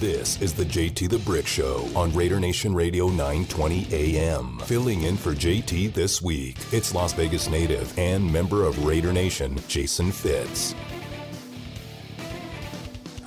This is the JT the Brick Show on Raider Nation Radio 920 AM. Filling in for JT this week, it's Las Vegas native and member of Raider Nation, Jason Fitz.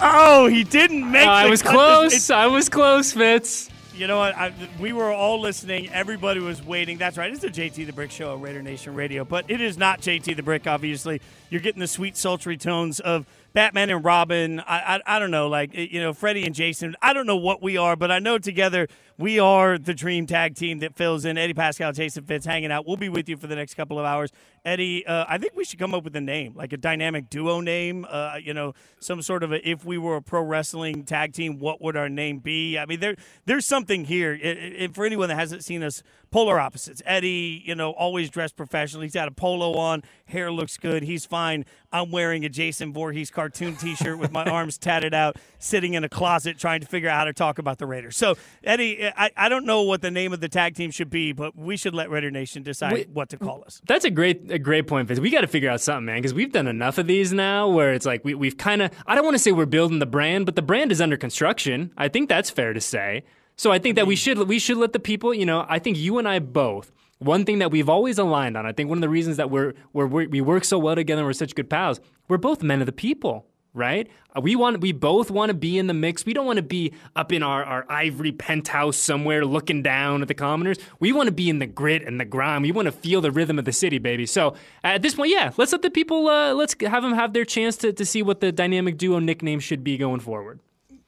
Oh, he didn't make. Uh, I was cut. close. It's- I was close, Fitz. You know what? I, we were all listening. Everybody was waiting. That's right. It's the JT the Brick Show on Raider Nation Radio, but it is not JT the Brick. Obviously, you're getting the sweet, sultry tones of Batman and Robin. I, I, I don't know, like you know, Freddie and Jason. I don't know what we are, but I know together we are the dream tag team that fills in. Eddie Paskal, Jason Fitz, hanging out. We'll be with you for the next couple of hours. Eddie, uh, I think we should come up with a name, like a dynamic duo name. Uh, you know, some sort of a, if we were a pro wrestling tag team, what would our name be? I mean, there there's something here. I- for anyone that hasn't seen us, polar opposites. Eddie, you know, always dressed professionally. He's got a polo on, hair looks good. He's fine. I'm wearing a Jason Voorhees cartoon T-shirt with my arms tatted out, sitting in a closet trying to figure out how to talk about the Raiders. So, Eddie, I, I don't know what the name of the tag team should be, but we should let Raider Nation decide Wait. what to call us. That's a great a great point, Fitz. We got to figure out something, man, because we've done enough of these now where it's like we, we've kind of, I don't want to say we're building the brand, but the brand is under construction. I think that's fair to say. So I think that we should we should let the people, you know, I think you and I both, one thing that we've always aligned on, I think one of the reasons that we're, we're, we we work so well together and we're such good pals, we're both men of the people. Right? Uh, We want we both want to be in the mix. We don't want to be up in our, our ivory penthouse somewhere looking down at the commoners. We want to be in the grit and the grime. We want to feel the rhythm of the city, baby. So at this point, yeah, let's let the people uh, let's have them have their chance to, to see what the dynamic duo nickname should be going forward.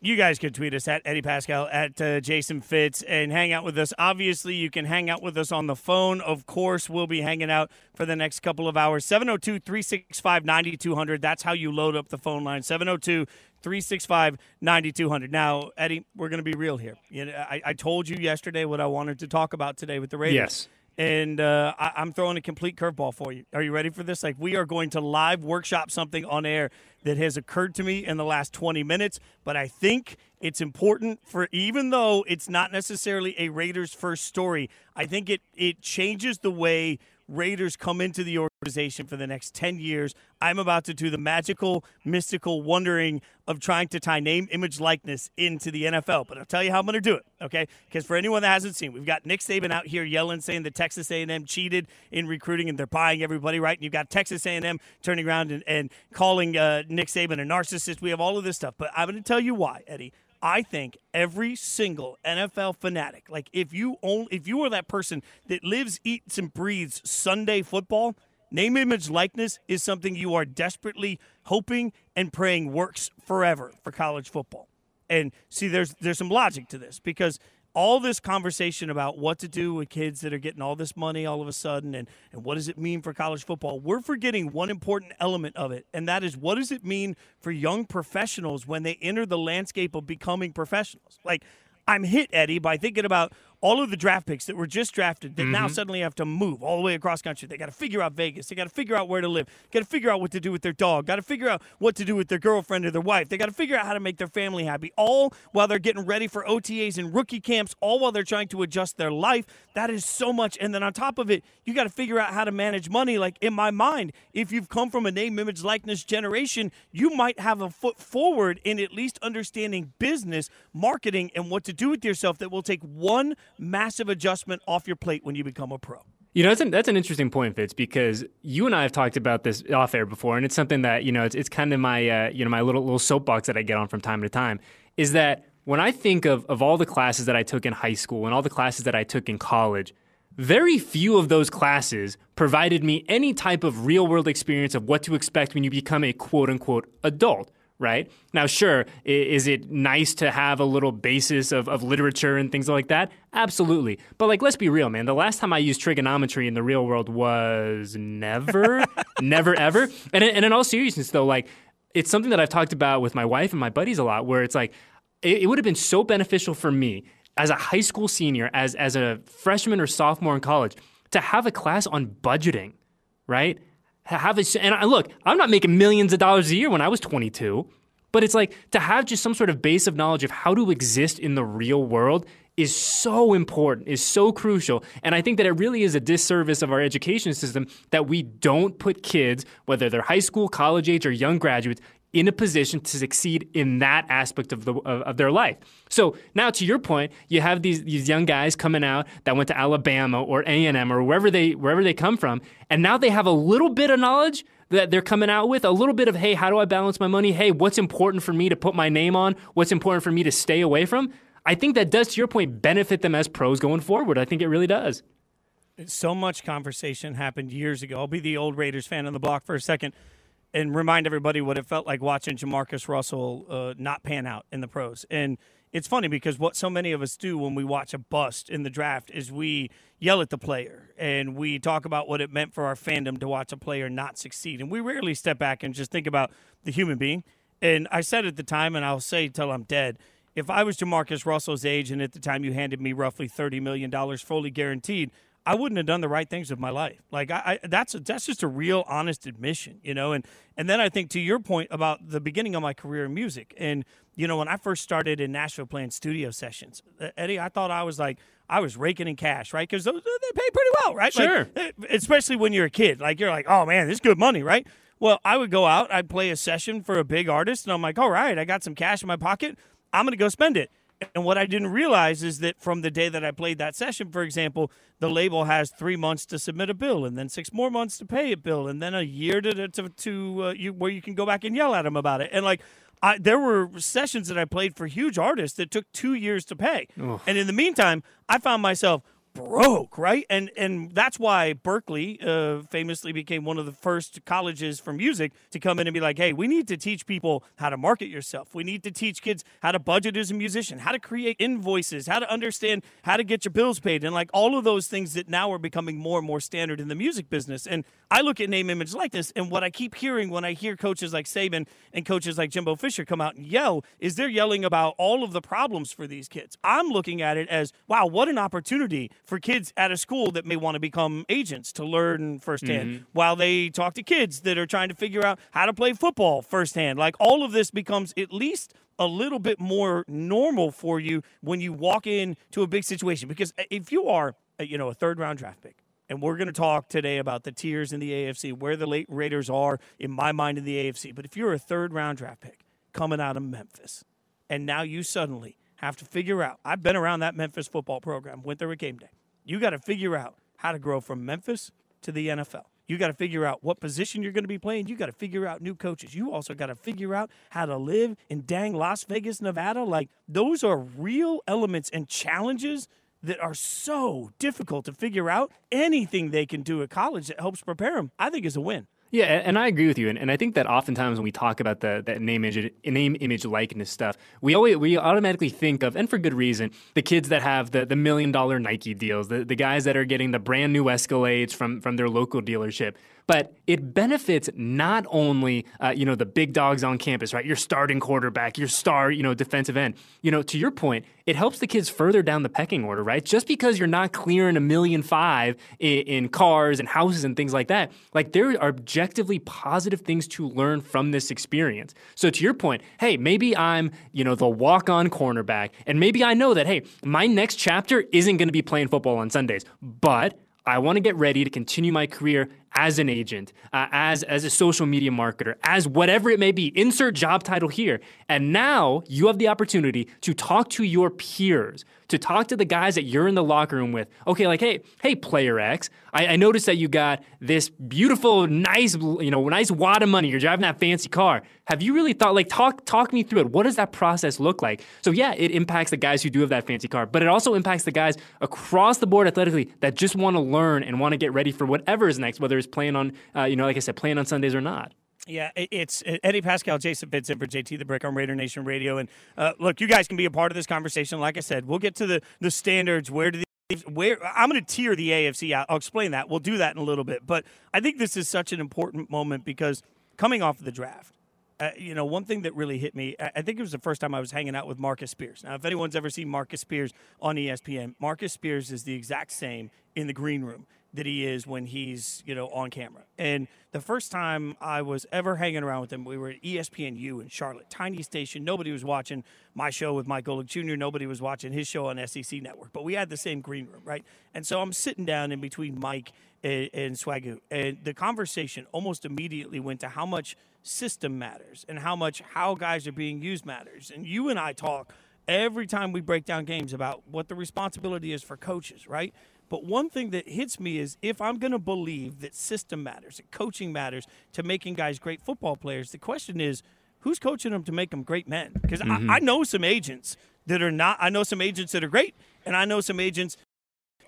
You guys can tweet us at Eddie Paskal, at uh, Jason Fitz, and hang out with us. Obviously, you can hang out with us on the phone. Of course, we'll be hanging out for the next couple of hours. 702 365 9200. That's how you load up the phone line. 702 365 9200. Now, Eddie, we're going to be real here. You know, I, I told you yesterday what I wanted to talk about today with the Raiders. Yes. And uh, I, I'm throwing a complete curveball for you. Are you ready for this? Like, we are going to live workshop something on air that has occurred to me in the last 20 minutes, but I think it's important for, even though it's not necessarily a Raiders first story, I think it, it changes the way Raiders come into the organization for the next 10 years. I'm about to do the magical, mystical wondering of trying to tie name, image, likeness into the NFL. But I'll tell you how I'm going to do it, okay? Because for anyone that hasn't seen, we've got Nick Saban out here yelling, saying that Texas A&M cheated in recruiting and they're buying everybody, right? And you've got Texas A&M turning around and, and calling uh, Nick Saban a narcissist. We have all of this stuff. But I'm going to tell you why, Eddie. I think every single NFL fanatic, like if you own, if you are that person that lives, eats, and breathes Sunday football, name, image, likeness is something you are desperately hoping and praying works forever for college football. And see, there's there's some logic to this because all this conversation about what to do with kids that are getting all this money all of a sudden and, and what does it mean for college football, we're forgetting one important element of it, and that is what does it mean for young professionals when they enter the landscape of becoming professionals? Like, I'm hit, Eddie, by thinking about all of the draft picks that were just drafted that now mm-hmm. suddenly have to move all the way across country. They got to figure out Vegas. They got to figure out where to live. Got to figure out what to do with their dog. Got to figure out what to do with their girlfriend or their wife. They got to figure out how to make their family happy. All while they're getting ready for OTAs and rookie camps. All while they're trying to adjust their life. That is so much. And then on top of it, you got to figure out how to manage money. Like in my mind, if you've come from a name, image, likeness generation, you might have a foot forward in at least understanding business, marketing, and what to do with yourself that will take one massive adjustment off your plate when you become a pro. You know, that's an, that's an interesting point, Fitz, because you and I have talked about this off air before, and it's something that you know it's, it's kind of my uh, you know my little little soapbox that I get on from time to time. Is that when I think of of all the classes that I took in high school and all the classes that I took in college, very few of those classes provided me any type of real world experience of what to expect when you become a quote unquote adult right? Now, sure, is it nice to have a little basis of, of literature and things like that? Absolutely. But, like, let's be real, man. The last time I used trigonometry in the real world was never, never, ever. And, in- and in all seriousness, though, like, it's something that I've talked about with my wife and my buddies a lot, where it's like, it, it would have been so beneficial for me as a high school senior, as, as a freshman or sophomore in college, to have a class on budgeting, right? Ha- Have a, and look, I'm not making millions of dollars a year when I was 22, but it's like to have just some sort of base of knowledge of how to exist in the real world is so important, is so crucial. And I think that it really is a disservice of our education system that we don't put kids, whether they're high school, college age, or young graduates, in a position to succeed in that aspect of the of, of, their life. So now, to your point, you have these these young guys coming out that went to Alabama or A and M or wherever they wherever they come from, and now they have a little bit of knowledge that they're coming out with a little bit of hey how do i balance my money? Hey what's important for me to put my name on? What's important for me to stay away from? I think that does to your point benefit them as pros going forward. I think it really does. So much conversation happened years ago. I'll be the old raiders fan on the block for a second and remind everybody what it felt like watching JaMarcus Russell uh, not pan out in the pros. And it's funny because what so many of us do when we watch a bust in the draft is we yell at the player and we talk about what it meant for our fandom to watch a player not succeed. And we rarely step back and just think about the human being. And I said at the time, and I'll say till I'm dead, if I was JaMarcus Russell's age and at the time you handed me roughly $30 million fully guaranteed, I wouldn't have done the right things with my life. Like I, I that's a, that's just a real honest admission, you know. And and then I think to your point about the beginning of my career in music, and you know when I first started in Nashville playing studio sessions, Eddie, I thought I was like I was raking in cash, right? Because they pay pretty well, right? Sure. Like, eh, especially when you're a kid, like you're like, oh man, this is good money, right? Well, I would go out, I'd play a session for a big artist, and I'm like, all right, I got some cash in my pocket, I'm gonna go spend it. And what I didn't realize is that from the day that I played that session, for example, the label has three months to submit a bill, and then six more months to pay a bill, and then a year to to, to uh, you, where you can go back and yell at them about it. And like, I, there were sessions that I played for huge artists that took two years to pay. And in the meantime, I found myself broke, right? And and that's why Berklee uh, famously became one of the first colleges for music to come in and be like, "Hey, we need to teach people how to market yourself. We need to teach kids how to budget as a musician, how to create invoices, how to understand how to get your bills paid, and like all of those things that now are becoming more and more standard in the music business." And I look at name, image, likeness, and what I keep hearing when I hear coaches like Saban and coaches like Jimbo Fisher come out and yell is they're yelling about all of the problems for these kids. I'm looking at it as, wow, what an opportunity for kids at a school that may want to become agents to learn firsthand mm-hmm. while they talk to kids that are trying to figure out how to play football firsthand. Like all of this becomes at least a little bit more normal for you when you walk into a big situation. Because if you are, you know, a third round draft pick, and we're going to talk today about the tiers in the AFC, where the late Raiders are in my mind in the AFC. But if you're a third round draft pick coming out of Memphis, and now you suddenly have to figure out, I've been around that Memphis football program, went there at game day. You got to figure out how to grow from Memphis to the NFL. You got to figure out what position you're going to be playing. You got to figure out new coaches. You also got to figure out how to live in dang Las Vegas, Nevada. Like, those are real elements and challenges that are so difficult to figure out. Anything they can do at college that helps prepare them, I think, is a win. Yeah, and I agree with you, and, and I think that oftentimes when we talk about the that name image name image likeness stuff, we always we automatically think of, and for good reason, the kids that have the, the million dollar Nike deals, the, the guys that are getting the brand new Escalades from from their local dealership but it benefits not only uh, you know the big dogs on campus, right? Your starting quarterback, your star, you know, defensive end. You know, to your point, it helps the kids further down the pecking order, right? Just because you're not clearing a million five in, in cars and houses and things like that, like there are objectively positive things to learn from this experience. So to your point, hey, maybe I'm you know the walk on cornerback, and maybe I know that hey, my next chapter isn't going to be playing football on Sundays, but I want to get ready to continue my career as an agent, uh, as as a social media marketer, as whatever it may be. Insert job title here. And now you have the opportunity to talk to your peers, to talk to the guys that you're in the locker room with. Okay, like, hey, hey, player X, I, I noticed that you got this beautiful, nice, you know, nice wad of money. You're driving that fancy car. Have you really thought, like, talk talk me through it? What does that process look like? So yeah, it impacts the guys who do have that fancy car, but it also impacts the guys across the board athletically that just want to learn and want to get ready for whatever is next, whether it's playing on, uh, you know, like I said, playing on Sundays or not. Yeah, it's Eddie Paskal, Jason Fitz for JT the Brick on Raider Nation Radio. And uh, look, you guys can be a part of this conversation. Like I said, we'll get to the, the standards. Where do the where I'm going to tier the AFC out. I'll explain that. We'll do that in a little bit. But I think this is such an important moment because coming off of the draft, uh, you know, one thing that really hit me, I think it was the first time I was hanging out with Marcus Spears. Now, if anyone's ever seen Marcus Spears on ESPN, Marcus Spears is the exact same in the green room that he is when he's you know on camera. And the first time I was ever hanging around with him, we were at ESPNU in Charlotte, tiny station. Nobody was watching my show with Mike Golic Jr. Nobody was watching his show on SEC Network. But we had the same green room, right? And so I'm sitting down in between Mike and, and Swagu, and the conversation almost immediately went to how much system matters and how much how guys are being used matters. And you and I talk every time we break down games about what the responsibility is for coaches, right? But one thing that hits me is if I'm going to believe that system matters, that coaching matters to making guys great football players, the question is who's coaching them to make them great men? Because mm-hmm. I, I know some agents that are not, I know some agents that are great, and I know some agents,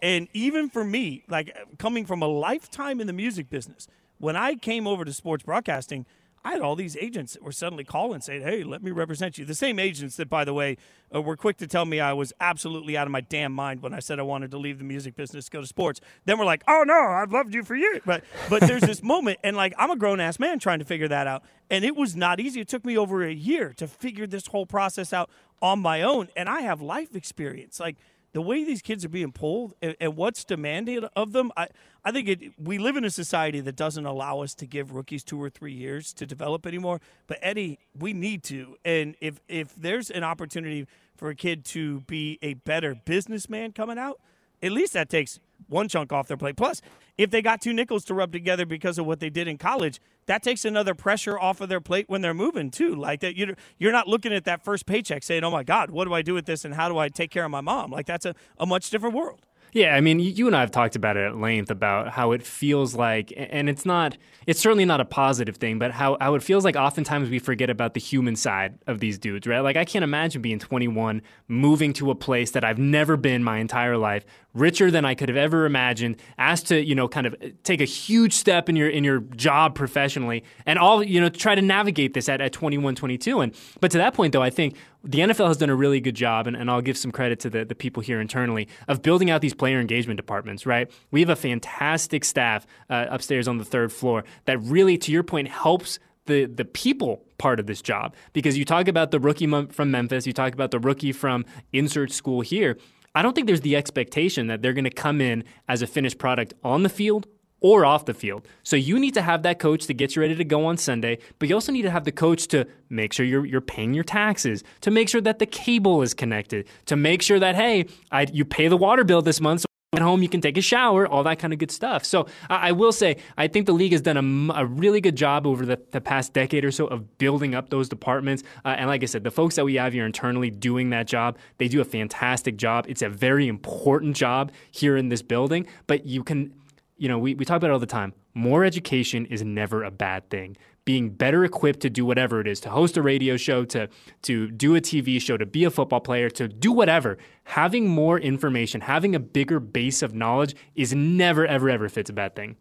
and even for me, like coming from a lifetime in the music business, when I came over to sports broadcasting, I had all these agents that were suddenly calling saying, "Hey, let me represent you." The same agents that, by the way, uh, were quick to tell me I was absolutely out of my damn mind when I said I wanted to leave the music business go to sports. Then we're like, "Oh no, I've loved you for years." But but there's this moment, and like I'm a grown ass man trying to figure that out, and it was not easy. It took me over a year to figure this whole process out on my own, and I have life experience, like the way these kids are being pulled and, and, what's demanded of them, I, I think it, we live in a society that doesn't allow us to give rookies two or three years to develop anymore. But Eddie, we need to. And if if there's an opportunity for a kid to be a better businessman coming out, at least that takes one chunk off their plate. Plus, if they got two nickels to rub together because of what they did in college, that takes another pressure off of their plate when they're moving too. Like that, you're you're not looking at that first paycheck saying, "Oh my God, what do I do with this, and how do I take care of my mom?" Like that's a, a much different world. Yeah, I mean, you and I have talked about it at length about how it feels like, and it's not, it's certainly not a positive thing, but how, how it feels like oftentimes we forget about the human side of these dudes, right? Like, I can't imagine being 21, moving to a place that I've never been my entire life, richer than I could have ever imagined, asked to, you know, kind of uh, take a huge step in your in your job professionally, and all, you know, try to navigate this at, at 21, 22. And but to that point, though, I think the NFL has done a really good job, and, and I'll give some credit to the, the people here internally, of building out these player engagement departments, right? We have a fantastic staff uh, upstairs on the third floor that really, to your point, helps the the people part of this job because you talk about the rookie from Memphis, you talk about the rookie from insert school here. I don't think there's the expectation that they're going to come in as a finished product on the field or off the field. So you need to have that coach to get you ready to go on Sunday, but you also need to have the coach to make sure you're you're paying your taxes, to make sure that the cable is connected, to make sure that hey, I, you pay the water bill this month. So at home, you can take a shower, all that kind of good stuff. So I, I will say, I think the league has done a, a really good job over the, the, past decade or so of building up those departments. Uh, and like I said, the folks that we have here internally doing that job, they do a fantastic job. It's a very important job here in this building, but you can you know, we, we talk about it all the time. More education is never a bad thing. Being better equipped to do whatever it is, to host a radio show, to to do a TV show, to be a football player, to do whatever. Having more information, having a bigger base of knowledge is never, ever, ever Fitz a bad thing.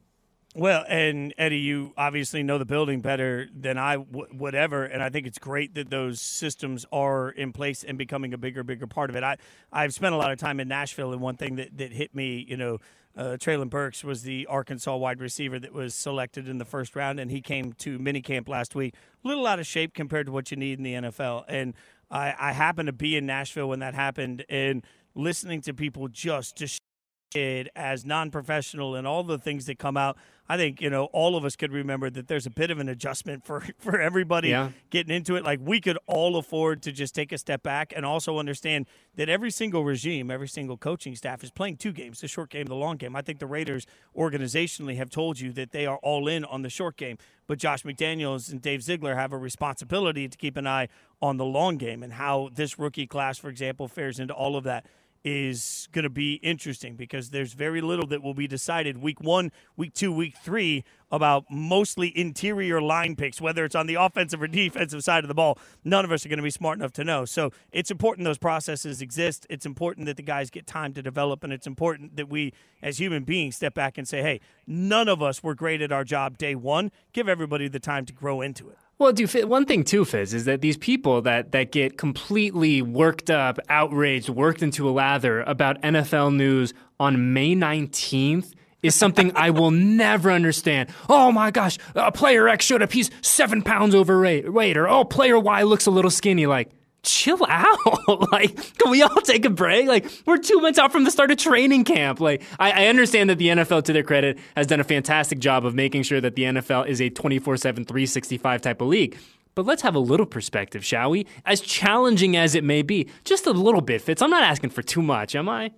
Well, and Eddie, you obviously know the building better than I w- would ever, and I think it's great that those systems are in place and becoming a bigger, bigger part of it. I I've spent a lot of time in Nashville, and one thing that that hit me, you know, uh, Treylon Burks was the Arkansas wide receiver that was selected in the first round, and he came to minicamp last week, a little out of shape compared to what you need in the NFL. And I, I happened to be in Nashville when that happened, and listening to people just just as non-professional and all the things that come out i think you know all of us could remember that there's a bit of an adjustment for for everybody yeah. getting into it. Like we could all afford to just take a step back and also understand that every single regime every single coaching staff is playing two games the short game the long game. I think the raiders organizationally have told you that they are all in on the short game. But josh mcdaniels and dave ziegler have a responsibility to keep an eye on the long game and how this rookie class for example fares into all of that is going to be interesting because there's very little that will be decided week one, week two, week three about mostly interior line picks, whether it's on the offensive or defensive side of the ball. None of us are going to be smart enough to know. So it's important those processes exist. It's important that the guys get time to develop, and it's important that we, as human beings, step back and say, hey, none of us were great at our job day one. Give everybody the time to grow into it. Well, do one thing too, Fitz, is that these people that that get completely worked up, outraged, worked into a lather about NFL news on May nineteenth is something I will never understand. Oh my gosh, uh, player X showed up; he's seven pounds overweight, or oh, player Y looks a little skinny. Like, chill out. like, can we all take a break? Like, we're two months out from the start of training camp. Like, I, I, understand that the NFL, to their credit, has done a fantastic job of making sure that the NFL is a 24 7, 365 type of league. But let's have a little perspective, shall we? As challenging as it may be, just a little bit, Fitz. I'm not asking for too much, am I?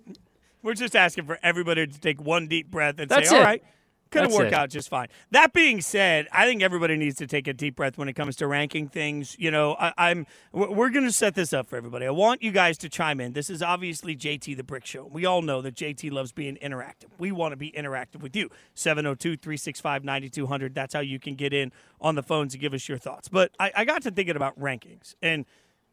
We're just asking for everybody to take one deep breath and That's say, it. all right, going to work it. out just fine. That being said, I think everybody needs to take a deep breath when it comes to ranking things. You know, I, am we're going to set this up for everybody. I want you guys to chime in. This is obviously JT the Brick Show. We all know that JT loves being interactive. We want to be interactive with you. 702-365-9200. That's how you can get in on the phones and give us your thoughts. But I, I got to thinking about rankings and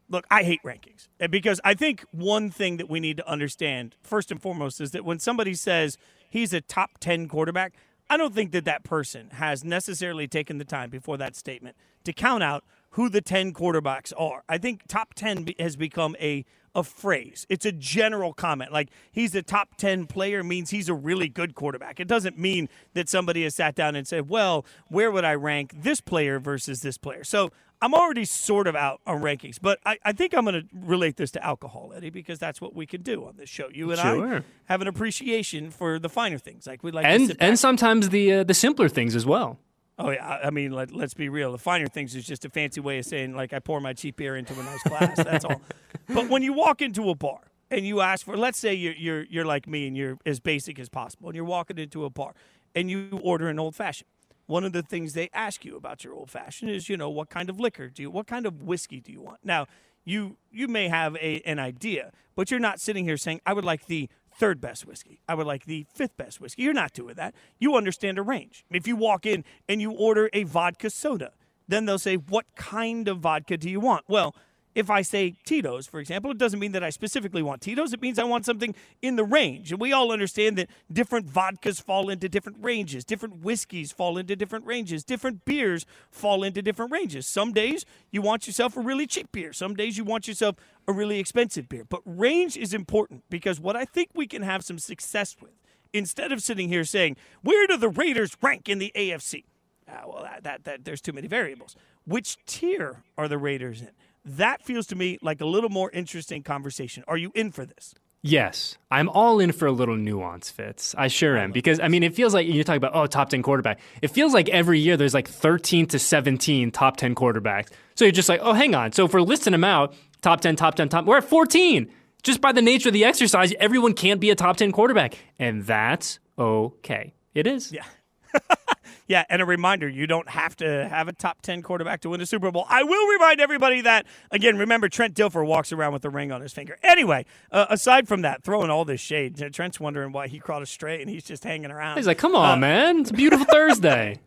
look, I hate rankings because I think one thing that we need to understand first and foremost is that when somebody says he's a top 10 quarterback, I don't think that that person has necessarily taken the time before that statement to count out who the 10 quarterbacks are. I think top 10 has become a a phrase. It's a general comment. Like he's a top 10 player means he's a really good quarterback. It doesn't mean that somebody has sat down and said, "Well, where would I rank this player versus this player?" So, I'm already sort of out on rankings, but I, I think I'm going to relate this to alcohol, Eddie, because that's what we can do on this show. You and sure. I have an appreciation for the finer things, like we like, and and sometimes the uh, the simpler things as well. Oh yeah, I mean, let, us be real. The finer things is just a fancy way of saying like I pour my cheap beer into a nice glass. That's all. But when you walk into a bar and you ask for, let's say you're you're you're like me and you're as basic as possible, and you're walking into a bar and you order an old fashioned one of the things they ask you about your old fashioned is, you know, what kind of liquor do you, what kind of whiskey do you want? Now, you you may have a, an idea, but you're not sitting here saying, I would like the third best whiskey. I would like the fifth best whiskey. You're not doing that. You understand a range. If you walk in and you order a vodka soda, then they'll say, What kind of vodka do you want? Well, if I say Tito's, for example, it doesn't mean that I specifically want Tito's. It means I want something in the range. And we all understand that different vodkas fall into different ranges, different whiskeys fall into different ranges, different beers fall into different ranges. Some days you want yourself a really cheap beer, some days you want yourself a really expensive beer. But range is important because what I think we can have some success with, instead of sitting here saying, where do the Raiders rank in the AFC? Ah, well, that, that, that, there's too many variables. Which tier are the Raiders in? That feels to me like a little more interesting conversation. Are you in for this? Yes, I'm all in for a little nuance, Fitz. I sure am. Because, I mean, it feels like you're talking about, oh, top 10 quarterback. It feels like every year there's like 13 to 17 top 10 quarterbacks. So you're just like, oh, hang on. So if we're listing them out, top 10, top 10, top, we're at 14. Just by the nature of the exercise, everyone can't be a top 10 quarterback. And that's okay. It is. Yeah. Yeah, and a reminder you don't have to have a top 10 quarterback to win a Super Bowl. I will remind everybody that, again, remember, Trent Dilfer walks around with a ring on his finger. Anyway, uh, aside from that, throwing all this shade, Trent's wondering why he crawled astray and he's just hanging around. He's like, come on, uh, man. It's a beautiful Thursday.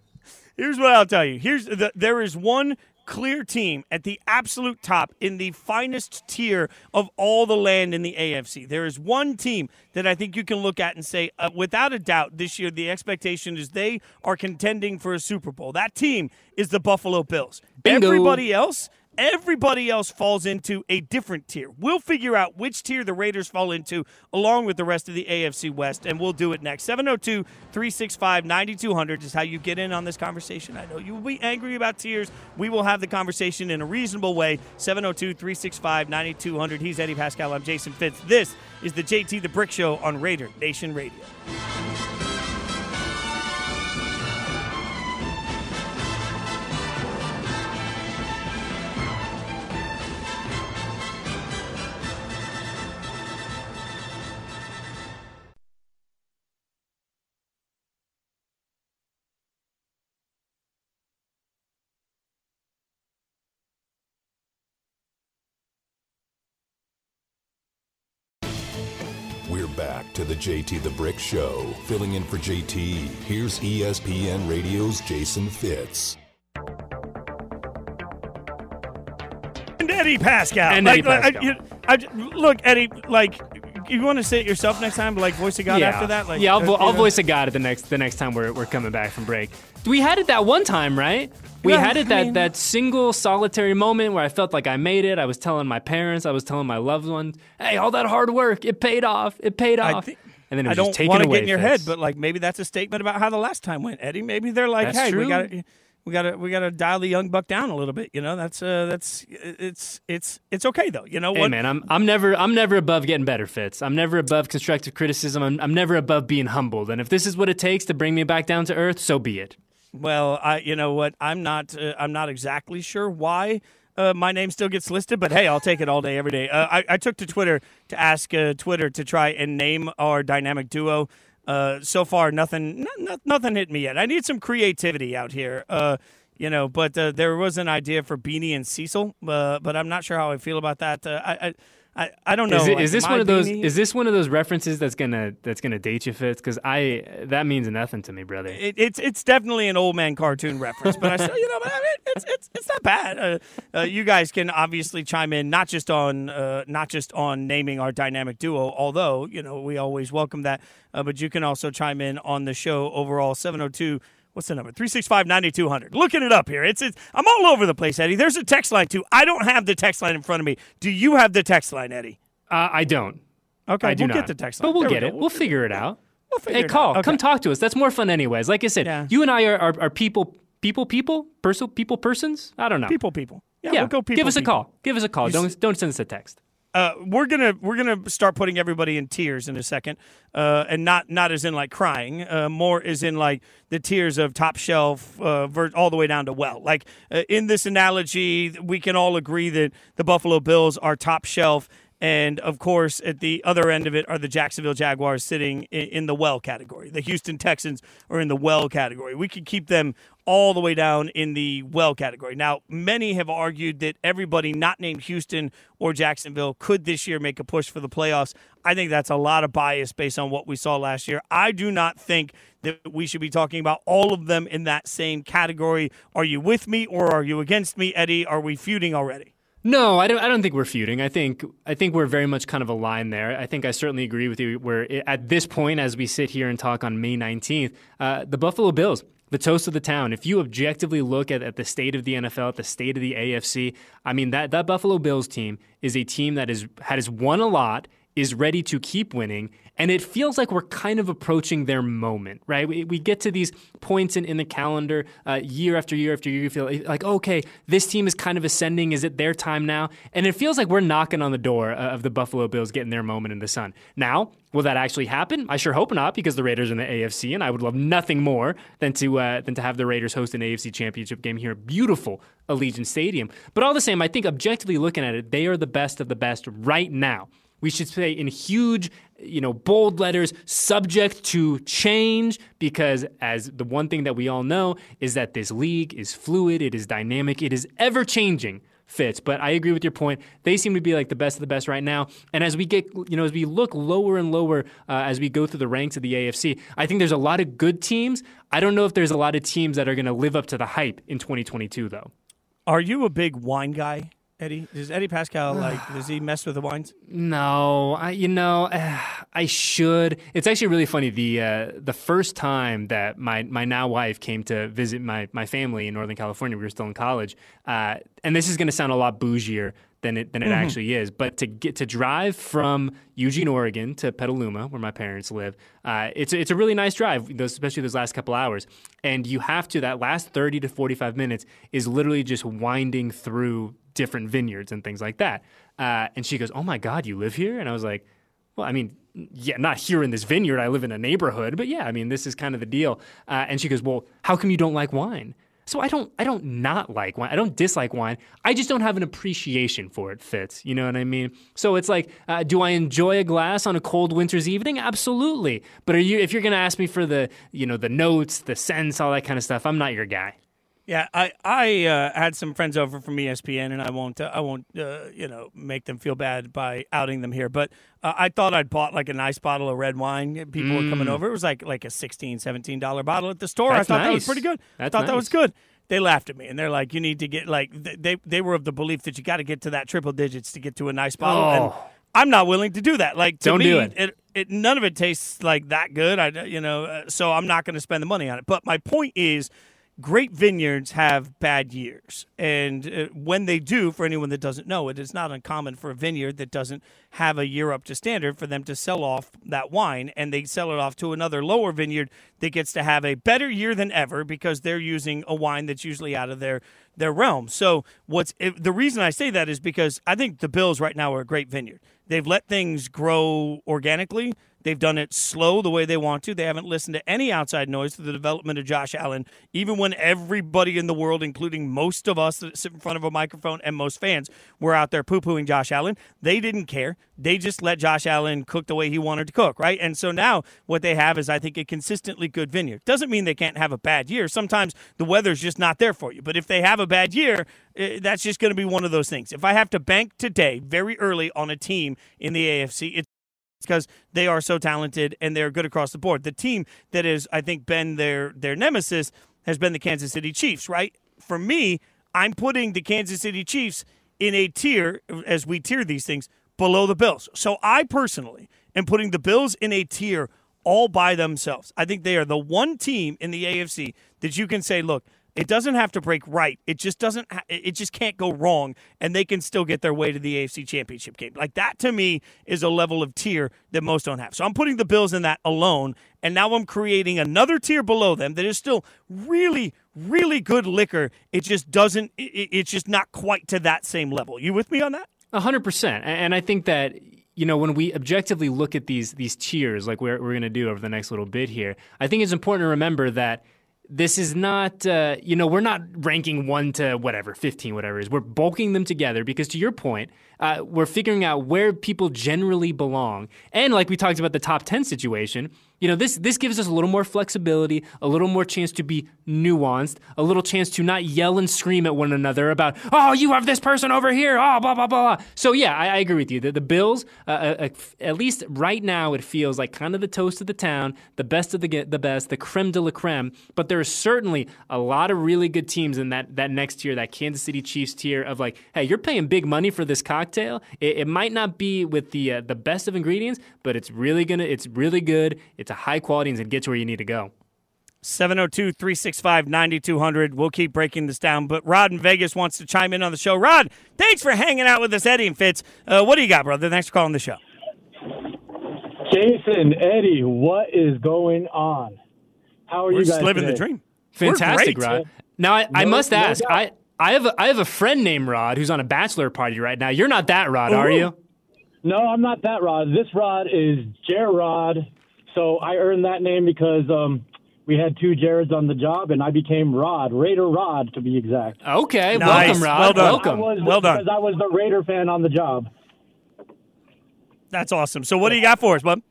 Here's what I'll tell you. Here's the, there is one clear team at the absolute top in the finest tier of all the land in the AFC. There is one team that I think you can look at and say, uh, without a doubt, this year the expectation is they are contending for a Super Bowl. That team is the Buffalo Bills. Bingo. Everybody else Everybody else falls into a different tier. We'll figure out which tier the Raiders fall into along with the rest of the AFC West, and we'll do it next. 702 365 9200 is how you get in on this conversation. I know you will be angry about tiers. We will have the conversation in a reasonable way. 702 365 9200. He's Eddie Paskal. I'm Jason Fitz. This is the JT the Brick Show on Raider Nation Radio. To the JT the Brick Show. Filling in for JT, here's ESPN Radio's Jason Fitz. And Eddie Paskal. And Eddie like, Paskal. I, I, look, Eddie, like, you want to say it yourself next time, like voice of God yeah. after that? Like, yeah, I'll, vo- I'll voice of God at the next the next time we're, we're coming back from break. We had it that one time, right? We had it that, I mean, that single solitary moment where I felt like I made it. I was telling my parents, I was telling my loved ones, "Hey, all that hard work, it paid off. It paid off." And then it was I don't want to get in your head, but like maybe that's a statement about how the last time went, Eddie. Maybe they're like, that's "Hey, true. we got." We gotta we gotta dial the young buck down a little bit. You know, that's uh, that's it's it's it's okay though. You know Hey what? man, I'm I'm never I'm never above getting better Fitz. I'm never above constructive criticism. I'm I'm never above being humbled. And if this is what it takes to bring me back down to earth, so be it. Well, I you know what? I'm not uh, I'm not exactly sure why. Uh, my name still gets listed, but hey, I'll take it all day, every day. Uh, I, I took to Twitter to ask uh, Twitter to try and name our dynamic duo. Uh, so far, nothing, n- n- nothing hit me yet. I need some creativity out here, uh, you know. But uh, there was an idea for Beany and Cecil, uh, but I'm not sure how I feel about that. Uh, I, I, I, I don't know. Is, it, like, is this one of those? Beany- Is this one of those references that's gonna that's gonna date you, Fitz? Because I that means nothing to me, brother. it, it's it's definitely an old man cartoon reference, but I still, you know, I mean, it's it's it's not bad. Uh, uh, you guys can obviously chime in, not just on uh, not just on naming our dynamic duo, although you know we always welcome that, uh, but you can also chime in on the show overall seven zero two. What's the number? 365 9200. Looking it up here. It's, it's I'm all over the place, Eddie. There's a text line too. I don't have the text line in front of me. Do you have the text line, Eddie? Uh, I don't. Okay, I do we'll not. get the text line. but we'll There get go. it. We'll figure it out. We'll figure Hey, it call. out. Okay. Come talk to us. That's more fun, anyways. Like I said, Yeah. you and I are, are, are people, people, people, person, people, persons. I don't know. People, people. Yeah, yeah. we'll go people. Give us a call. Give us a call. Don't don't send us a text. Uh, we're gonna we're gonna start putting everybody in tiers in a second, uh, and not not as in like crying, uh, more as in like the tiers of top shelf, uh, ver- all the way down to well. Like uh, in this analogy, we can all agree that the Buffalo Bills are top shelf. And of course, at the other end of it are the Jacksonville Jaguars sitting in, the well category. The Houston Texans are in the well category. We could keep them all the way down in the well category. Now, many have argued that everybody not named Houston or Jacksonville could this year make a push for the playoffs. I think that's a lot of bias based on what we saw last year. I do not think that we should be talking about all of them in that same category. Are you with me or are you against me, Eddie? Are we feuding already? No, I don't. I don't think we're feuding. I think I think we're very much kind of aligned there. I think I certainly agree with you. Where at this point, as we sit here and talk on May nineteenth, uh, the Buffalo Bills, the toast of the town. If you objectively look at, at the state of the NFL, at the state of the AFC, I mean that that Buffalo Bills team is a team that is has won a lot, is ready to keep winning, and it feels like we're kind of approaching their moment, right? We, we get to these points in, in the calendar uh, year after year after year. You feel like, okay, this team is kind of ascending. Is it their time now? And it feels like we're knocking on the door uh, of the Buffalo Bills getting their moment in the sun. Now, will that actually happen? I sure hope not, because the Raiders are in the AFC, and I would love nothing more than to uh, than to have the Raiders host an AFC Championship game here, beautiful Allegiant Stadium. But all the same, I think objectively looking at it, they are the best of the best right now we should say in huge, you know, bold letters, subject to change, because as the one thing that we all know is that this league is fluid, it is dynamic, it is ever changing. Fitz, but I agree with your point. They seem to be like the best of the best right now. And as we get, you know, as we look lower and lower uh, as we go through the ranks of the AFC, I think there's a lot of good teams. I don't know if there's a lot of teams that are going to live up to the hype in 2022, though. Are you a big wine guy, Eddie? Does Eddie Paskal like? does he mess with the wines? No, I you know I should. It's actually really funny. The uh, the first time that my, my now wife came to visit my, my family in Northern California, we were still in college, uh, and this is going to sound a lot bougier than it than it actually is. But to get to drive from Eugene, Oregon, to Petaluma, where my parents live, uh, it's it's a really nice drive, those, especially those last couple hours. And you have to that last thirty to forty five minutes is literally just winding through different vineyards and things like that. Uh, and she goes, "Oh my God, you live here?" And I was like, "Well, I mean, yeah, not here in this vineyard. I live in a neighborhood, but yeah, I mean, this is kind of the deal." Uh, and she goes, "Well, how come you don't like wine?" So I don't, I don't not like wine. I don't dislike wine. I just don't have an appreciation for it. Fitz, you know what I mean? So it's like, uh, do I enjoy a glass on a cold winter's evening? Absolutely. But are you, if you're gonna ask me for the, you know, the notes, the sense, all that kind of stuff, I'm not your guy. Yeah, I I uh, had some friends over from ESPN, and I won't uh, I won't uh, you know make them feel bad by outing them here. But uh, I thought I'd bought like a nice bottle of red wine. People were coming over. It was like like a 16 $17 bottle at the store. Mm. That's I thought that was pretty good. That's I thought that was good. They laughed at me and they're like, "You need to get like th- they they were of the belief that you got to get to that triple digits to get to a nice bottle." And Oh. I'm not willing to do that. Like to Don't me, do it. it, it none of it tastes like that good. I you know, uh, so I'm not going to spend the money on it. But my point is great vineyards have bad years. And uh, when they do, for anyone that doesn't know, it is not uncommon for a vineyard that doesn't have a year up to standard for them to sell off that wine and they sell it off to another lower vineyard that gets to have a better year than ever because they're using a wine that's usually out of their their realm. So what's the reason I say that is because I think the Bills right now are a great vineyard. They've let things grow organically. They've done it slow the way they want to. They haven't listened to any outside noise to the development of Josh Allen, even when everybody in the world, including most of us that sit in front of a microphone and most fans, were out there poo pooing Josh Allen. They didn't care. They just let Josh Allen cook the way he wanted to cook, right? And so now what they have is, I think, a consistently good vineyard. Doesn't mean they can't have a bad year. Sometimes the weather's just not there for you. But if they have a bad year, eh, that's just going to be one of those things. If I have to bank today, very early, on a team in the AFC, it's because they are so talented and they're good across the board. The team that has, I think, been their their nemesis has been the Kansas City Chiefs, right? For me, I'm putting the Kansas City Chiefs in a tier as we tier these things below the Bills. So I personally am putting the Bills in a tier all by themselves. I think they are the one team in the AFC that you can say, look, it doesn't have to break right. It just doesn't. Ha- it just can't go wrong, and they can still get their way to the AFC Championship game. Like that to me is a level of tier that most don't have. So I'm putting the Bills in that alone, and now I'm creating another tier below them that is still really, really good liquor. It just doesn't. It, it's just not quite to that same level. You with me on that? Hundred percent. And I think that you know, when we objectively look at these these tiers, like we're we're going to do over the next little bit here, I think it's important to remember that this is not, uh, you know, we're not ranking one to whatever, 15, whatever is. We're bulking them together because, to your point, uh, we're figuring out where people generally belong. And like we talked about the top 10 situation, you know, this this gives us a little more flexibility, a little more chance to be nuanced, a little chance to not yell and scream at one another about, oh, you have this person over here, oh, blah blah blah. So yeah, I, I agree with you. The, the Bills, uh, uh, uh, at least right now, it feels like kind of the toast of the town, the best of the the best, the creme de la creme. But there are certainly a lot of really good teams in that that next tier, that Kansas City Chiefs tier of like, hey, you're paying big money for this cocktail. It, it might not be with the uh, the best of ingredients, but it's really gonna, it's really good. It's a high quality and get to where you need to go. 702 365 9200. We'll keep breaking this down. But Rod in Vegas wants to chime in on the show. Rod, thanks for hanging out with us, Eddie and Fitz. Uh, what do you got, brother? Thanks for calling the show. Jason, Eddie, what is going on? How are We're you guys? living today? the dream. Fantastic, We're Rod. Now, I, I No- must ask, doubt. I, I, have a, I have a friend named Rod who's on a bachelor party right now. You're not that Rod, are you? No, I'm not that Rod. This Rod is Rod. So I earned that name because um, we had two Jareds on the job, and I became Rod, Raider Rod to be exact. Okay, Nice. welcome, Rod. Well done. Welcome. was Well done. because I was the Raider fan on the job. That's awesome. So, what do you got for us, bud?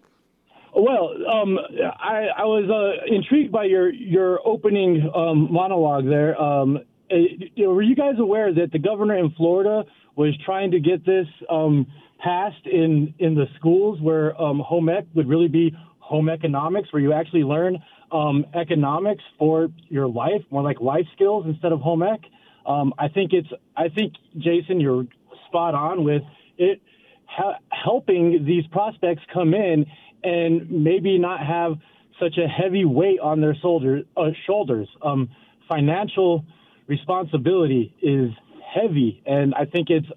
Well, um, I, I was uh, intrigued by your your opening um, monologue there. Um, uh, you know, were you guys aware that the governor in Florida was trying to get this um, passed in in the schools where um, home ec would really be home economics, where you actually learn um, economics for your life, more like life skills instead of home ec? Um, I think it's. I think Jason, you're spot on with it ha- helping these prospects come in and maybe not have such a heavy weight on their soldier, uh, shoulders. Um, financial responsibility is heavy, and I think it's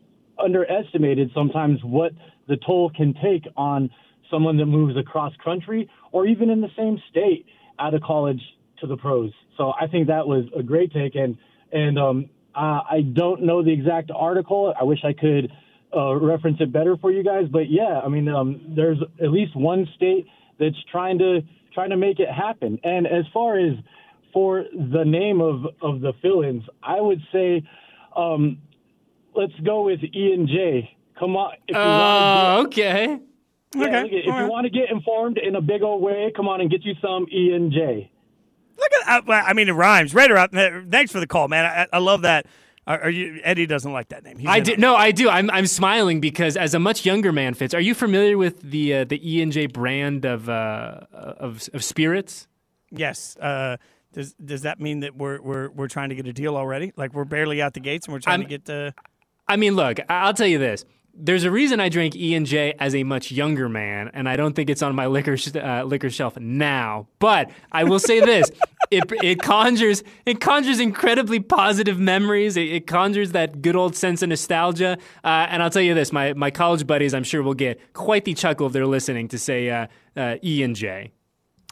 underestimated sometimes what the toll can take on someone that moves across country or even in the same state out of college to the pros. So I think that was a great take, and and um, uh, I don't know the exact article. I wish I could uh, reference it better for you guys. But yeah, I mean, um, there's at least one state that's trying to trying to make it happen. And as far as for the name of of the fill-ins, I would say, um, let's go with E and J. Come on, if you want Oh, okay. To get, yeah, okay, look, if all right. you want to get informed in a big old way, come on and get you some E and J. Look at that. I mean, it rhymes. Right around. Thanks for the call, man. I, I love that. Are, are you? Eddie doesn't like that name. He's I in do, no, I do. I'm, I'm smiling because as a much younger man, Fitz, are you familiar with the uh, the E and J brand of, uh, of of spirits? Yes. Uh, does does that mean that we're we're we're trying to get a deal already? Like we're barely out the gates and we're trying I'm- to get uh I mean, look, I'll tell you this. There's a reason I drank E and J as a much younger man, and I don't think it's on my liquor sh- uh, liquor shelf now. But I will say this: it, it conjures it conjures incredibly positive memories. It, it conjures that good old sense of nostalgia. Uh, and I'll tell you this: my my college buddies, I'm sure, will get quite the chuckle if they're listening to say uh, uh E and J.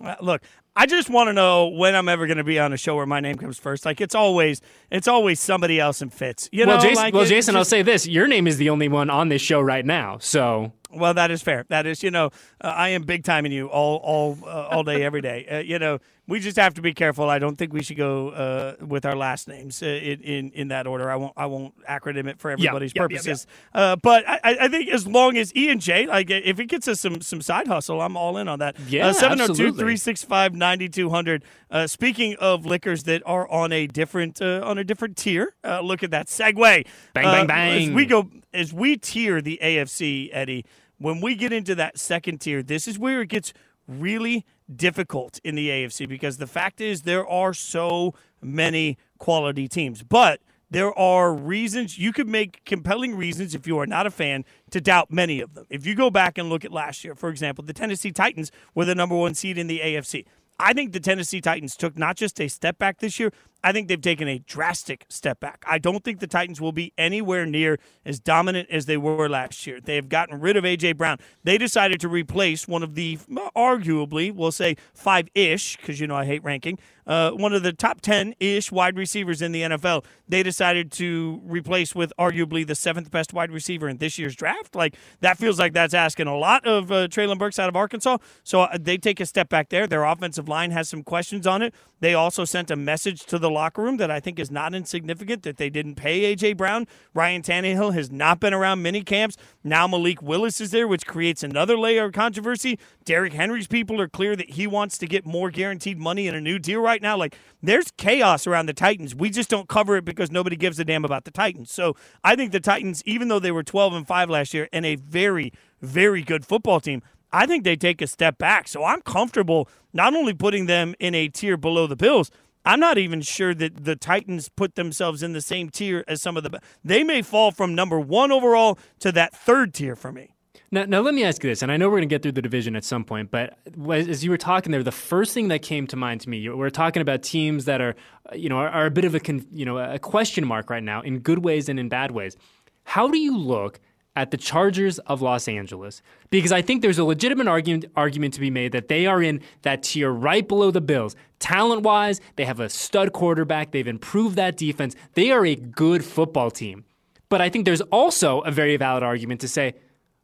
Uh, look, I just want to know when I'm ever going to be on a show where my name comes first. Like it's always, it's always somebody else in Fitz. You well, know, Jason, like well, Jason, just- I'll say this: your name is the only one on this show right now. So Well, that is fair. That is, you know, uh, I am big timing you all, all, uh, all day, every day. Uh, you know, we just have to be careful. I don't think we should go uh, with our last names uh, in, in in that order. I won't, I won't acronym it for everybody's yep, yep. purposes. Uh, but I, I think as long as E and J, like if it gets us some some side hustle, I'm all in on that. Yeah, uh, 702 absolutely. 365 9200. Uh, Speaking of liquors that are on a different uh, on a different tier, uh, look at that segue. Bang, bang, Uh, bang. As we go as we tier the AFC, Eddie, when we get into that second tier, this is where it gets really difficult in the AFC because the fact is there are so many quality teams. But there are reasons you could make compelling reasons if you are not a fan to doubt many of them. If you go back and look at last year, for example, the Tennessee Titans were the number one seed in the AFC. I think the Tennessee Titans took not just a step back this year, I think they've taken a drastic step back. I don't think the Titans will be anywhere near as dominant as they were last year. They have gotten rid of A.J. Brown. They decided to replace one of the, arguably, we'll say five ish, because you know I hate ranking, uh, one of the top 10 ish wide receivers in the NFL. They decided to replace with arguably the seventh best wide receiver in this year's draft. Like, that feels like that's asking a lot of uh, Treylon Burks out of Arkansas. So uh, they take a step back there. Their offensive line has some questions on it. They also sent a message to the locker room that I think is not insignificant that they didn't pay A.J. Brown. Ryan Tannehill has not been around mini camps. Now Malik Willis is there, which creates another layer of controversy. Derrick Henry's people are clear that he wants to get more guaranteed money in a new deal right now. Like, there's chaos around the Titans. We just don't cover it because nobody gives a damn about the Titans. So I think the Titans, even though they were 12 and 5 last year and a very, very good football team, I think they take a step back. So I'm comfortable not only putting them in a tier below the Bills. I'm not even sure that the Titans put themselves in the same tier as some of the. They may fall from number one overall to that third tier for me. Now, now let me ask you this, and I know we're going to get through the division at some point, but as you were talking there, the first thing that came to mind to me, we're talking about teams that are, you know, are, are a bit of a, you know, a question mark right now in good ways and in bad ways. How do you look at the Chargers of Los Angeles? Because I think there's a legitimate argument argument to be made that they are in that tier right below the Bills. Talent wise, they have a stud quarterback. They've improved that defense. They are a good football team. But I think there's also a very valid argument to say,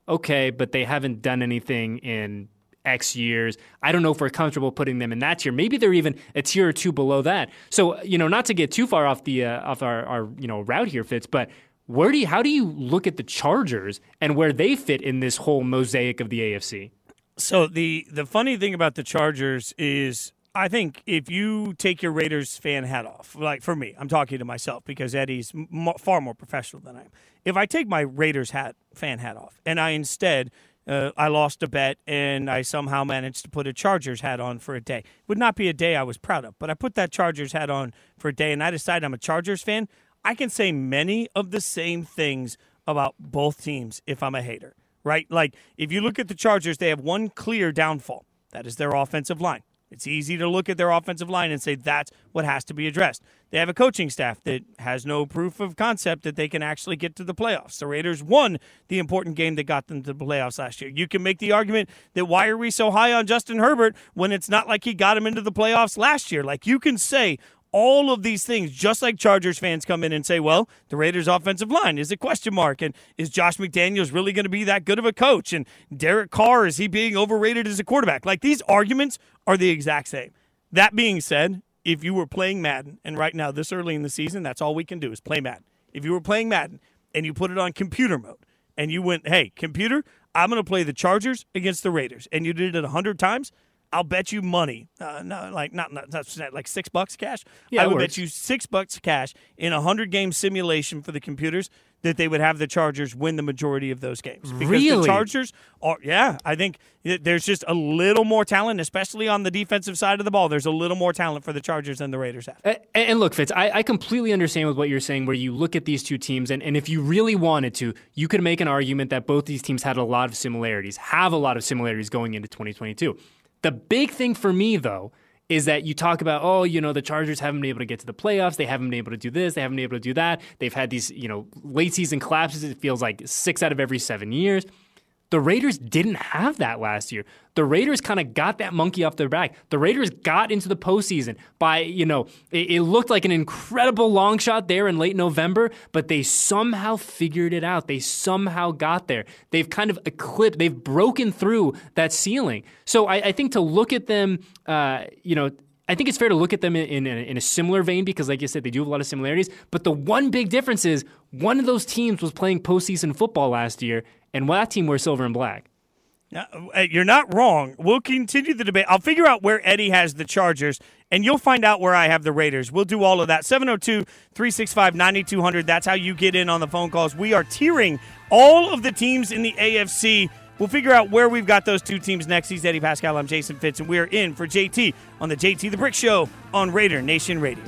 okay, but they haven't done anything in X years. I don't know if we're comfortable putting them in that tier. Maybe they're even a tier or two below that. So, you know, not to get too far off the uh, off our, our you know route here, Fitz, but where do you how do you look at the Chargers and where they fit in this whole mosaic of the AFC? So the the funny thing about the Chargers is I think if you take your Raiders fan hat off, like for me, I'm talking to myself because Eddie's m- far more professional than I am. If I take my Raiders hat fan hat off and I instead uh, I lost a bet and I somehow managed to put a Chargers hat on for a day. It Would not be a day I was proud of, but I put that Chargers hat on for a day and I decided I'm a Chargers fan. I can say many of the same things about both teams if I'm a hater, right? Like if you look at the Chargers, they have one clear downfall. That is their offensive line. It's easy to look at their offensive line and say that's what has to be addressed. They have a coaching staff that has no proof of concept that they can actually get to the playoffs. The Raiders won the important game that got them to the playoffs last year. You can make the argument that why are we so high on Justin Herbert when it's not like he got him into the playoffs last year? Like you can say all of these things, just like Chargers fans come in and say, well, the Raiders' offensive line is a question mark. And is Josh McDaniels really going to be that good of a coach? And Derek Carr, is he being overrated as a quarterback? Like these arguments are the exact same. That being said, if you were playing Madden, and right now, this early in the season, that's all we can do is play Madden. If you were playing Madden and you put it on computer mode and you went, hey, computer, I'm going to play the Chargers against the Raiders, and you did it 100 times, I'll bet you money, uh, no, like not, not, not like six bucks cash. Yeah, I would works. bet you six bucks cash in a hundred game simulation for the computers that they would have the Chargers win the majority of those games. Because Really? the Chargers are, yeah, I think there's just a little more talent, especially on the defensive side of the ball. There's a little more talent for the Chargers than the Raiders have. A- And look, Fitz, I, I completely understand with what you're saying, where you look at these two teams, and, and if you really wanted to, you could make an argument that both these teams had a lot of similarities, have a lot of similarities going into 2022. The big thing for me, though, is that you talk about, oh, you know, the Chargers haven't been able to get to the playoffs. They haven't been able to do this. They haven't been able to do that. They've had these, you know, late season collapses. It feels like six out of every seven years. The Raiders didn't have that last year. The Raiders kind of got that monkey off their back. The Raiders got into the postseason by, you know, it, it looked like an incredible long shot there in late November, but they somehow figured it out. They somehow got there. They've kind of eclipsed, they've broken through that ceiling. So I, I think to look at them, uh, you know, I think it's fair to look at them in, in, a, in a similar vein because, like you said, they do have a lot of similarities. But the one big difference is one of those teams was playing postseason football last year, and that team wore silver and black. Uh, You're not wrong. We'll continue the debate. I'll figure out where Eddie has the Chargers, and you'll find out where I have the Raiders. We'll do all of that. 702 365 9200. That's how you get in on the phone calls. We are tiering all of the teams in the AFC. We'll figure out where we've got those two teams next. He's Eddie Paskal. I'm Jason Fitz, and we're in for JT on the JT the Brick Show on Raider Nation Radio.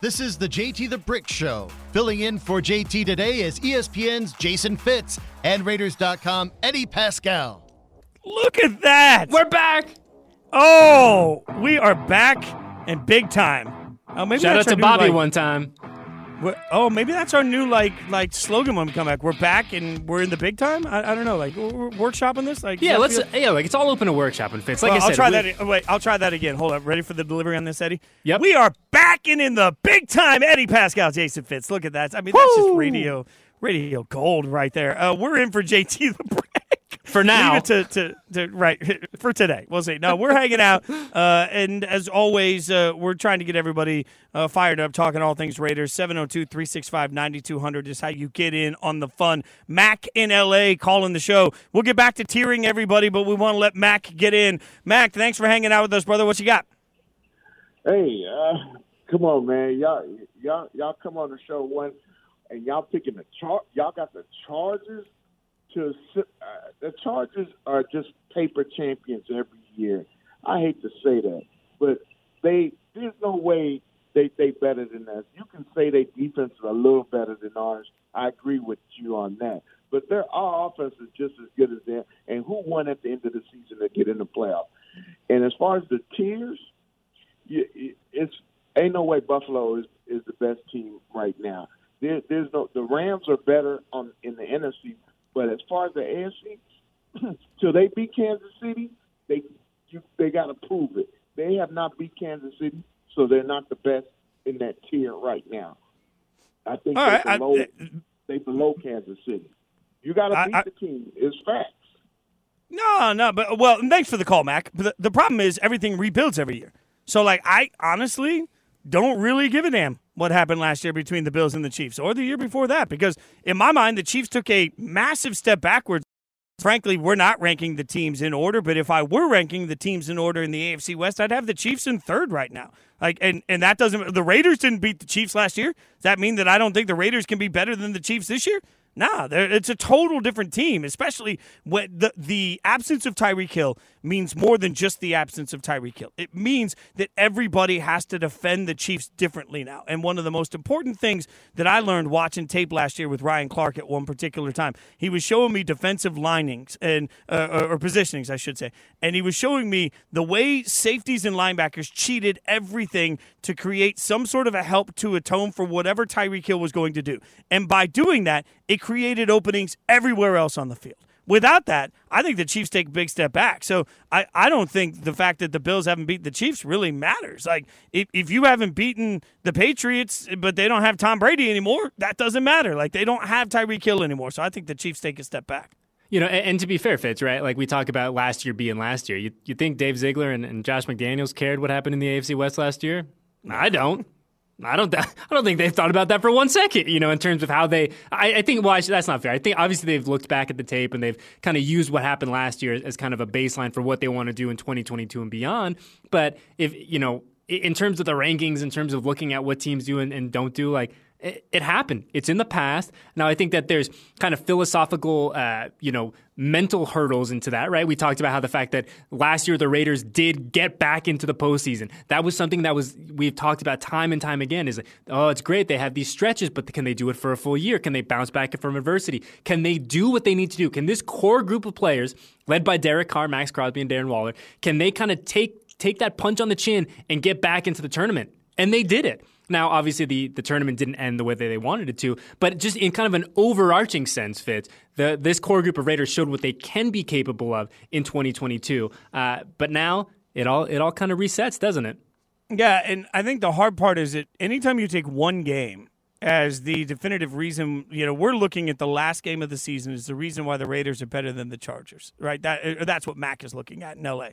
This is the JT the Brick Show. Filling in for JT today is ESPN's Jason Fitz and Raiders.com Eddie Paskal. Look at that. We're back. Oh, we are back and big time. Oh, maybe Shout out that's to Bobby like- one time. We're- oh, maybe that's our new like like slogan when we come back. We're back and we're in the big time. I, I don't know, like we're workshopping this. Like, Yeah, let's. feel- Yeah, like it's all open to workshop and Fitz. Like Well, I said, I'll try we- that. Wait, I'll try that again. Hold up. Ready for the delivery on this, Eddie? Yep. We are back and in the big time. Eddie Paskal, Jason Fitz. Look at that. I mean, that's just radio, radio gold right there. Uh, we're in for JT the. For now. Leave it to, to, to right for today. We'll see. No, we're hanging out, uh, and as always, uh, we're trying to get everybody uh, fired up, talking all things Raiders. 702-365-9200 is how you get in on the fun. Mac in LA calling the show. We'll get back to tiering everybody, but we want to let Mac get in. Mac, thanks for hanging out with us, brother. What you got? Hey, uh, come on, man. Y'all, y'all, y'all come on the show one, and y'all picking the chart. Y'all got the Chargers to. Uh, the Chargers are just paper champions every year. I hate to say that, but they there's no way they they better than us. You can say their defense is a little better than ours. I agree with you on that. But their our offense is just as good as theirs. And who won at the end of the season to get in the playoffs? And as far as the tiers, it's ain't no way Buffalo is is the best team right now. There, there's no the Rams are better on in the NFC, but as far as the AFC, till they beat Kansas City, they you, they got to prove it. They have not beat Kansas City, so they're not the best in that tier right now. I think All they right, I- below they below Kansas City. You got to beat I- the team. It's facts. No, no, but well, thanks for the call, Mac. But the, the problem is everything rebuilds every year. So, like, I honestly don't really give a damn what happened last year between the Bills and the Chiefs, or the year before that, because in my mind, the Chiefs took a massive step backwards. Frankly, we're not ranking the teams in order, but if I were ranking the teams in order in the AFC West, I'd have the Chiefs in third right now. Like, and and that doesn't. The Raiders didn't beat the Chiefs last year. Does that mean that I don't think the Raiders can be better than the Chiefs this year? Nah, it's a total different team, especially when the the absence of Tyreek Hill means more than just the absence of Tyreek Hill. It means that everybody has to defend the Chiefs differently now. And one of the most important things that I learned watching tape last year with Ryan Clark at one particular time, he was showing me defensive linings and uh, or or positionings, I should say, and he was showing me the way safeties and linebackers cheated everything to create some sort of a help to atone for whatever Tyreek Hill was going to do. And by doing that, it created openings everywhere else on the field. Without that, I think the Chiefs take a big step back. So I, I don't think the fact that the Bills haven't beaten the Chiefs really matters. Like if, if you haven't beaten the Patriots, but they don't have Tom Brady anymore, that doesn't matter. Like they don't have Tyreek Hill anymore. So I think the Chiefs take a step back. You know, and, and, to be fair, Fitz, right? Like we talk about last year being last year. You, you think Dave Ziegler and, and Josh McDaniels cared what happened in the AFC West last year? I don't. I don't. I don't think they've thought about that for one second. You know, in terms of how they. I, I think. Well, that's not fair. I think obviously they've looked back at the tape and they've kind of used what happened last year as kind of a baseline for what they want to do in 2022 and beyond. But if you know, in terms of the rankings, in terms of looking at what teams do and, and don't do, like it, happened. It's in the past. Now, I think that there's kind of philosophical, uh, you know, mental hurdles into that, right? We talked about how the fact that last year the Raiders did get back into the postseason. That was something that was we've talked about time and time again. Is like, oh, it's great they have these stretches, but can they do it for a full year? Can they bounce back from adversity? Can they do what they need to do? Can this core group of players, led by Derek Carr, Maxx Crosby, and Darren Waller, can they kind of take take that punch on the chin and get back into the tournament? And they did it. Now, obviously, the, the tournament didn't end the way that they wanted it to, but just in kind of an overarching sense, Fitz, the, this core group of Raiders showed what they can be capable of in 2022. Uh, but now it all it all kind of resets, doesn't it? Yeah, and I think the hard part is that anytime you take one game as the definitive reason, you know, we're looking at the last game of the season as the reason why the Raiders are better than the Chargers, right? That that's what Mac is looking at in LA.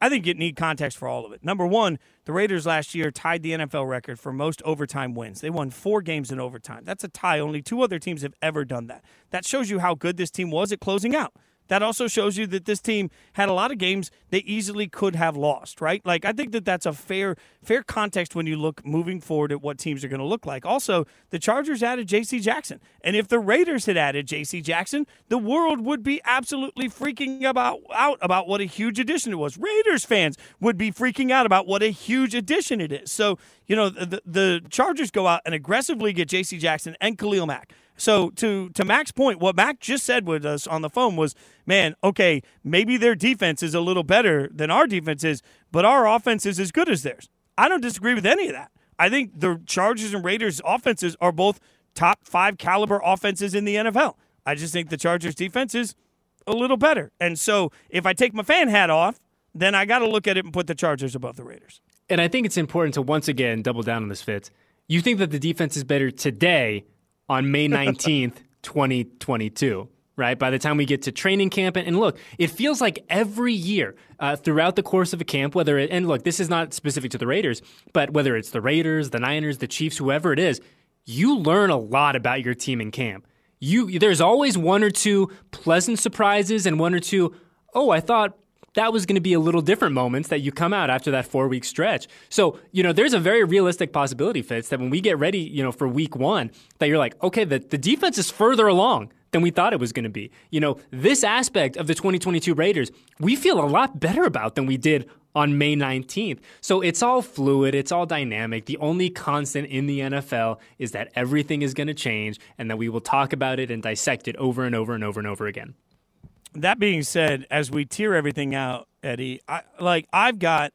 I think you need context for all of it. Number one, the Raiders last year tied the NFL record for most overtime wins. They won four games in overtime. That's a tie. Only two other teams have ever done that. That shows you how good this team was at closing out that also shows you that this team had a lot of games they easily could have lost, right? Like I think that that's a fair fair context when you look moving forward at what teams are going to look like. Also, the Chargers added J.C. Jackson, and if the Raiders had added J.C. Jackson, the world would be absolutely freaking about out about what a huge addition it was. Raiders fans would be freaking out about what a huge addition it is. So you know the the Chargers go out and aggressively get J.C. Jackson and Khalil Mack. So to to Mac's point, what Mac just said with us on the phone was, man, okay, maybe their defense is a little better than our defense is, but our offense is as good as theirs. I don't disagree with any of that. I think the Chargers and Raiders offenses are both top five caliber offenses in the NFL. I just think the Chargers defense is a little better. And so if I take my fan hat off, then I got to look at it and put the Chargers above the Raiders. And I think it's important to once again double down on this, Fitz. You think that the defense is better today on May 19th, 2022 right? By the time we get to training camp, and, look, it feels like every year uh, throughout the course of a camp, whether it, and look, this is not specific to the Raiders, but whether it's the Raiders, the Niners, the Chiefs, whoever it is, you learn a lot about your team in camp. You, there's always one or two pleasant surprises and one or two, oh, I thought that was going to be a little different moments that you come out after that four week stretch. So, you know, there's a very realistic possibility, Fitz, that when we get ready, you know, for week one, that you're like, okay, the, the defense is further along than we thought it was going to be. You know, this aspect of the 2022 Raiders, we feel a lot better about than we did on May 19th. So it's all fluid, it's all dynamic. The only constant in the NFL is that everything is going to change and that we will talk about it and dissect it over and over and over and over again that being said, as we tier everything out, Eddie, I, like I've got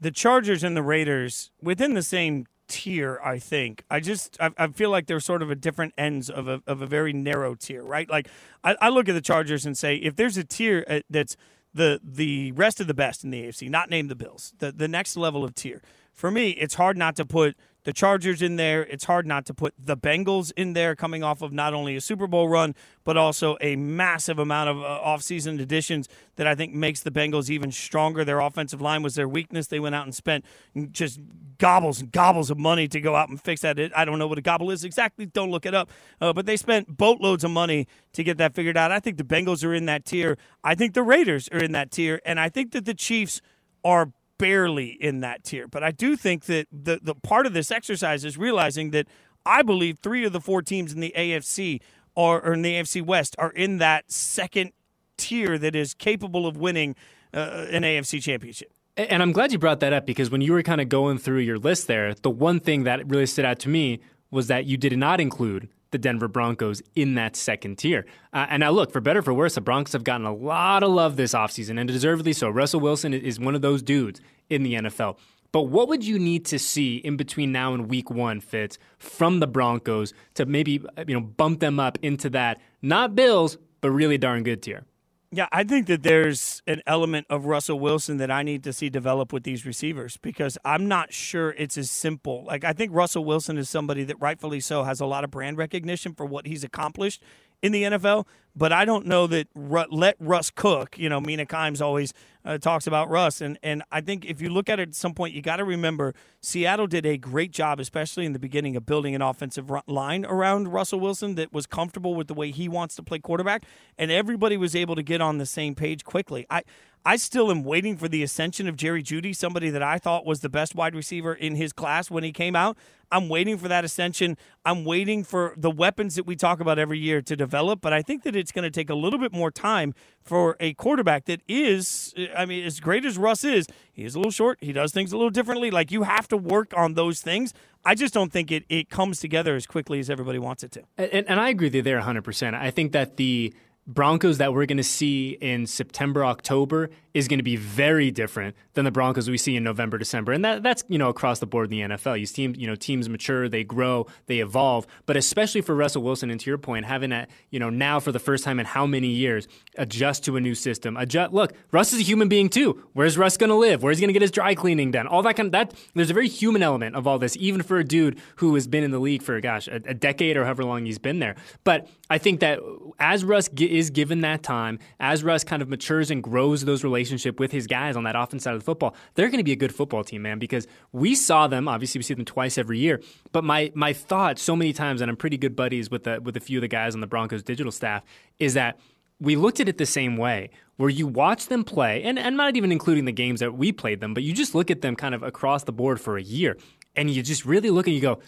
the Chargers and the Raiders within the same tier. I think I just I, I feel like they're sort of a different ends of a of a very narrow tier, right? Like I, I look at the Chargers and say, if there's a tier uh, that's the the rest of the best in the AFC, not name the Bills, the the next level of tier. For me, it's hard not to put the Chargers in there. It's hard not to put the Bengals in there, coming off of not only a Super Bowl run, but also a massive amount of uh, offseason additions that I think makes the Bengals even stronger. Their offensive line was their weakness. They went out and spent just gobbles and gobbles of money to go out and fix that. I don't know what a gobble is exactly. Don't look it up. Uh, but they spent boatloads of money to get that figured out. I think the Bengals are in that tier. I think the Raiders are in that tier. And I think that the Chiefs are barely in that tier. But I do think that the, the part of this exercise is realizing that I believe three of the four teams in the AFC are, or in the AFC West are in that second tier that is capable of winning uh, an AFC championship. And I'm glad you brought that up because when you were kind of going through your list there, the one thing that really stood out to me was that you did not include the Denver Broncos in that second tier. Uh, and now, look, for better for worse, the Broncos have gotten a lot of love this offseason, and deservedly so. Russell Wilson is one of those dudes in the NFL. But what would you need to see in between now and week one, Fitz, from the Broncos to maybe you know bump them up into that not Bills, but really darn good tier? Yeah, I think that there's an element of Russell Wilson that I need to see develop with these receivers because I'm not sure it's as simple. Like, I think Russell Wilson is somebody that rightfully so has a lot of brand recognition for what he's accomplished in the NFL, but I don't know that Ru- let Russ cook. You know, Mina Kimes always uh, talks about Russ, and and I think if you look at it at some point, you got to remember Seattle did a great job, especially in the beginning, of building an offensive line around Russell Wilson that was comfortable with the way he wants to play quarterback, and everybody was able to get on the same page quickly. I I still am waiting for the ascension of Jerry Jeudy, somebody that I thought was the best wide receiver in his class when he came out. I'm waiting for that ascension. I'm waiting for the weapons that we talk about every year to develop, but I think that it's going to take a little bit more time for a quarterback that is, I mean, as great as Russ is, he is a little short. He does things a little differently. Like you have to work on those things. I just don't think it, it comes together as quickly as everybody wants it to. And, and I agree with you there 100%. I think that the Broncos that we're going to see in September, October is going to be very different than the Broncos we see in November, December. And that, that's, you know, across the board in the NFL. These teams, you know, teams mature, they grow, they evolve. But especially for Russell Wilson, and to your point, having that, you know, now for the first time in how many years, adjust to a new system. Adjust. Look, Russ is a human being too. Where's Russ going to live? Where's he going to get his dry cleaning done? All that kind of that. There's a very human element of all this, even for a dude who has been in the league for gosh a, a decade or however long he's been there. But I think that as Russ is given that time, as Russ kind of matures and grows those relationships with his guys on that offense side of the football, they're going to be a good football team, man. Because we saw them. Obviously, we see them twice every year. But my my thought so many times, and I'm pretty good buddies with the with a few of the guys on the Broncos digital staff, is that we looked at it the same way, where you watch them play, and, and not even including the games that we played them, but you just look at them kind of across the board for a year, and you just really look and you go,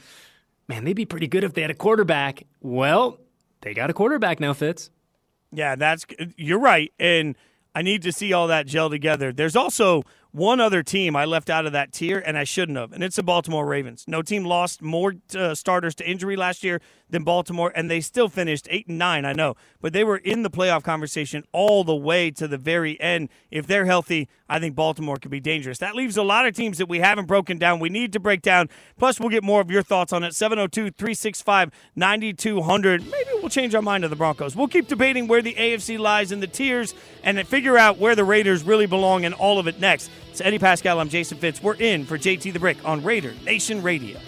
man, they'd be pretty good if they had a quarterback. Well, they got a quarterback now, Fitz. Yeah, that's you're right, and I need to see all that gel together. There's also one other team I left out of that tier, and I shouldn't have, and it's the Baltimore Ravens. No team lost more uh, starters to injury last year than Baltimore, and they still finished eight and nine. I know, but they were in the playoff conversation all the way to the very end. If they're healthy, I think Baltimore could be dangerous. That leaves a lot of teams that we haven't broken down. We need to break down. Plus, we'll get more of your thoughts on it. 702 365 9200. Maybe we'll change our mind to the Broncos. We'll keep debating where the AFC lies in the tiers and figure out where the Raiders really belong in all of it next. It's Eddie Paskal. I'm Jason Fitz. We're in for JT the Brick on Raider Nation Radio.